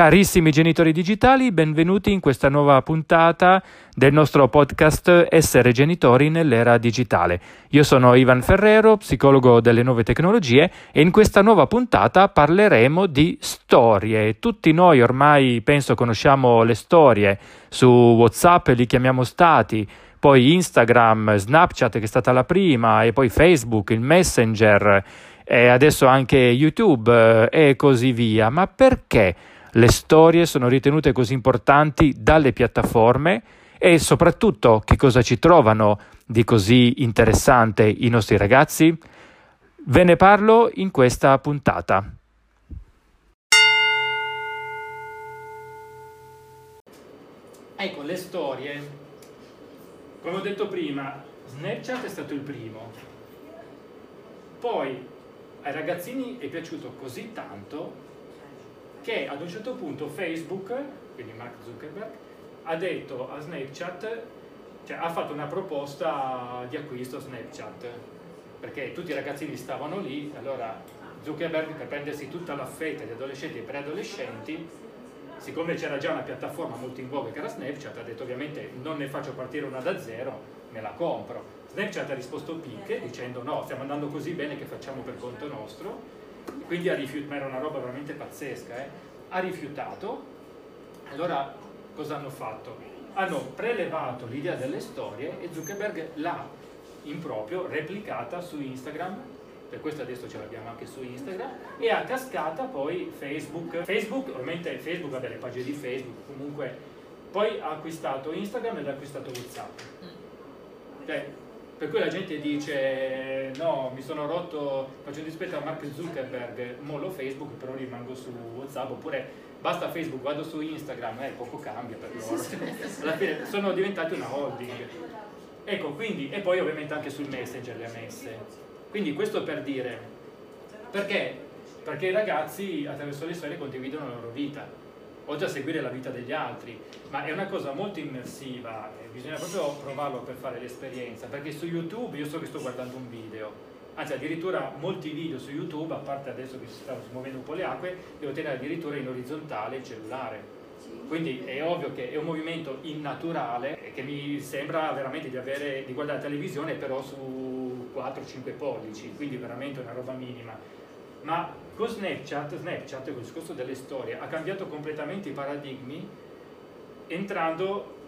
Carissimi genitori digitali, benvenuti in questa nuova puntata del nostro podcast Essere genitori nell'era digitale. Io sono Ivan Ferrero, psicologo delle nuove tecnologie e in questa nuova puntata parleremo di storie. Tutti noi ormai penso conosciamo le storie su WhatsApp, li chiamiamo stati, poi Instagram, Snapchat che è stata la prima e poi Facebook, il Messenger e adesso anche YouTube e così via. Ma perché? Le storie sono ritenute così importanti dalle piattaforme e soprattutto che cosa ci trovano di così interessante i nostri ragazzi? Ve ne parlo in questa puntata. Ecco, le storie. Come ho detto prima, Snapchat è stato il primo. Poi ai ragazzini è piaciuto così tanto che ad un certo punto Facebook, quindi Mark Zuckerberg, ha detto a Snapchat, cioè ha fatto una proposta di acquisto a Snapchat, perché tutti i ragazzini stavano lì, allora Zuckerberg per prendersi tutta la fetta di adolescenti e preadolescenti, siccome c'era già una piattaforma molto in voga che era Snapchat, ha detto ovviamente non ne faccio partire una da zero, me la compro. Snapchat ha risposto picche dicendo no, stiamo andando così bene che facciamo per conto nostro quindi ha rifiutato, ma era una roba veramente pazzesca, eh? ha rifiutato, allora cosa hanno fatto? Hanno prelevato l'idea delle storie e Zuckerberg l'ha in proprio replicata su Instagram, per questo adesso ce l'abbiamo anche su Instagram, e a cascata poi Facebook. Facebook, ovviamente Facebook ha delle pagine di Facebook, comunque poi ha acquistato Instagram ed ha acquistato WhatsApp. Cioè, per cui la gente dice no, mi sono rotto, faccio dispetto a Mark Zuckerberg, mollo Facebook, però rimango su Whatsapp, oppure basta Facebook, vado su Instagram, eh, poco cambia per loro. Alla fine sono diventati una holding. Ecco, quindi, e poi ovviamente anche sul Messenger le ha messe. Quindi questo per dire, perché? Perché i ragazzi attraverso le storie condividono la loro vita oltre a seguire la vita degli altri, ma è una cosa molto immersiva, bisogna proprio provarlo per fare l'esperienza, perché su YouTube io so che sto guardando un video, anzi addirittura molti video su YouTube, a parte adesso che si stanno muovendo un po' le acque, devo tenere addirittura in orizzontale il cellulare. Quindi è ovvio che è un movimento innaturale che mi sembra veramente di, avere, di guardare la televisione però su 4-5 pollici, quindi veramente una roba minima. Ma con Snapchat, Snapchat, con il discorso delle storie, ha cambiato completamente i paradigmi entrando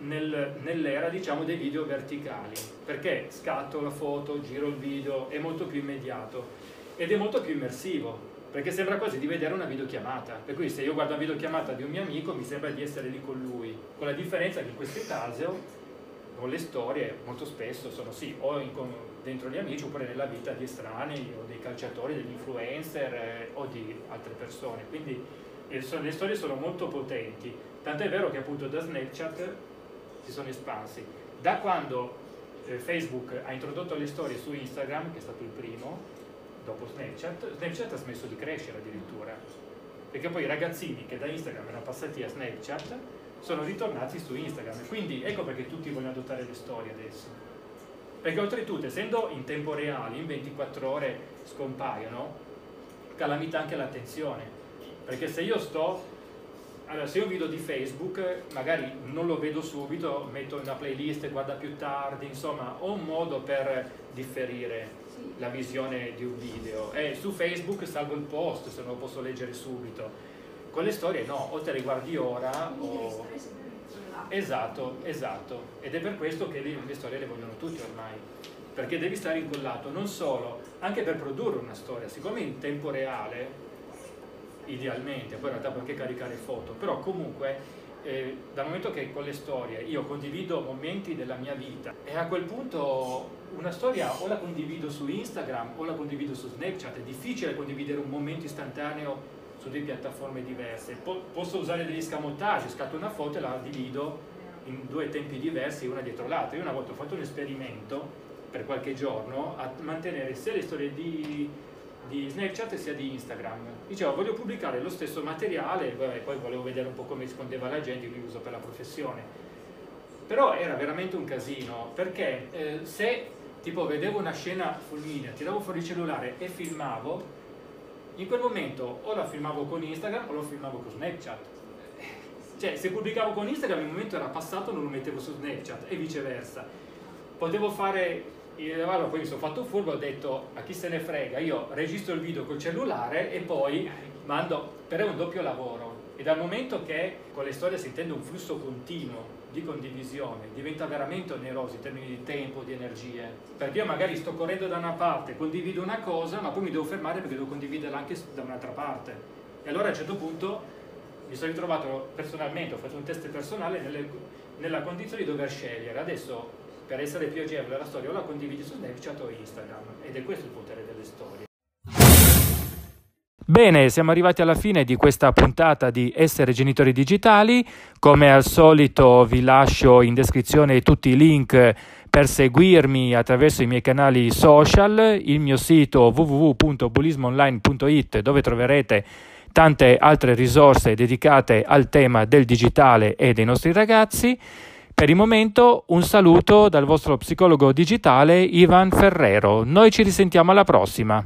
nel, nell'era diciamo, dei video verticali, perché scatto la foto, giro il video, è molto più immediato. Ed è molto più immersivo, perché sembra quasi di vedere una videochiamata, per cui se io guardo una videochiamata di un mio amico mi sembra di essere lì con lui, con la differenza che in queste case con le storie molto spesso sono sì, o in, dentro gli amici oppure nella vita di estranei o dei calciatori, degli influencer eh, o di altre persone. Quindi le storie sono molto potenti, tant'è vero che appunto da Snapchat si sono espansi. Da quando eh, Facebook ha introdotto le storie su Instagram, che è stato il primo, dopo Snapchat, Snapchat ha smesso di crescere addirittura, perché poi i ragazzini che da Instagram erano passati a Snapchat sono ritornati su Instagram. Quindi ecco perché tutti vogliono adottare le storie adesso. Perché oltretutto, essendo in tempo reale, in 24 ore scompaiono, calamita anche l'attenzione. Perché se io sto, allora se io un video di Facebook, magari non lo vedo subito, metto una playlist, guarda più tardi, insomma, ho un modo per differire la visione di un video. E su Facebook salvo il post se non lo posso leggere subito con le storie no, o te le guardi ora o... Esatto, esatto. Ed è per questo che le, le storie le vogliono tutti ormai. Perché devi stare incollato, non solo, anche per produrre una storia. Siccome in tempo reale, idealmente, poi in realtà puoi anche caricare foto, però comunque eh, dal momento che con le storie io condivido momenti della mia vita e a quel punto una storia o la condivido su Instagram o la condivido su Snapchat, è difficile condividere un momento istantaneo su due piattaforme diverse. Po posso usare degli scamottaggi, scatto una foto e la divido in due tempi diversi, una dietro l'altra. Io una volta ho fatto un esperimento per qualche giorno a mantenere sia le storie di, di Snapchat sia di Instagram. Dicevo, voglio pubblicare lo stesso materiale, beh, poi volevo vedere un po' come rispondeva la gente, quindi uso per la professione. Però era veramente un casino, perché eh, se tipo vedevo una scena fulminea, tiravo fuori il cellulare e filmavo, in quel momento o la filmavo con Instagram o lo filmavo con Snapchat. Cioè, se pubblicavo con Instagram il momento era passato, non lo mettevo su Snapchat e viceversa. Potevo fare, allora poi mi sono fatto furbo, ho detto a chi se ne frega, io registro il video col cellulare e poi mando, per un doppio lavoro. E dal momento che con le storie si intende un flusso continuo di condivisione, diventa veramente oneroso in termini di tempo, di energie. Perché io magari sto correndo da una parte, condivido una cosa, ma poi mi devo fermare perché devo condividerla anche da un'altra parte. E allora a un certo punto mi sono ritrovato personalmente, ho fatto un test personale nelle, nella condizione di dover scegliere. Adesso per essere più agevole la storia o la condividi su Snapchat o Instagram ed è questo il potere delle storie. Bene, siamo arrivati alla fine di questa puntata di Essere Genitori Digitali. Come al solito vi lascio in descrizione tutti i link per seguirmi attraverso i miei canali social, il mio sito www.bullismoonline.it dove troverete tante altre risorse dedicate al tema del digitale e dei nostri ragazzi. Per il momento un saluto dal vostro psicologo digitale Ivan Ferrero. Noi ci risentiamo alla prossima.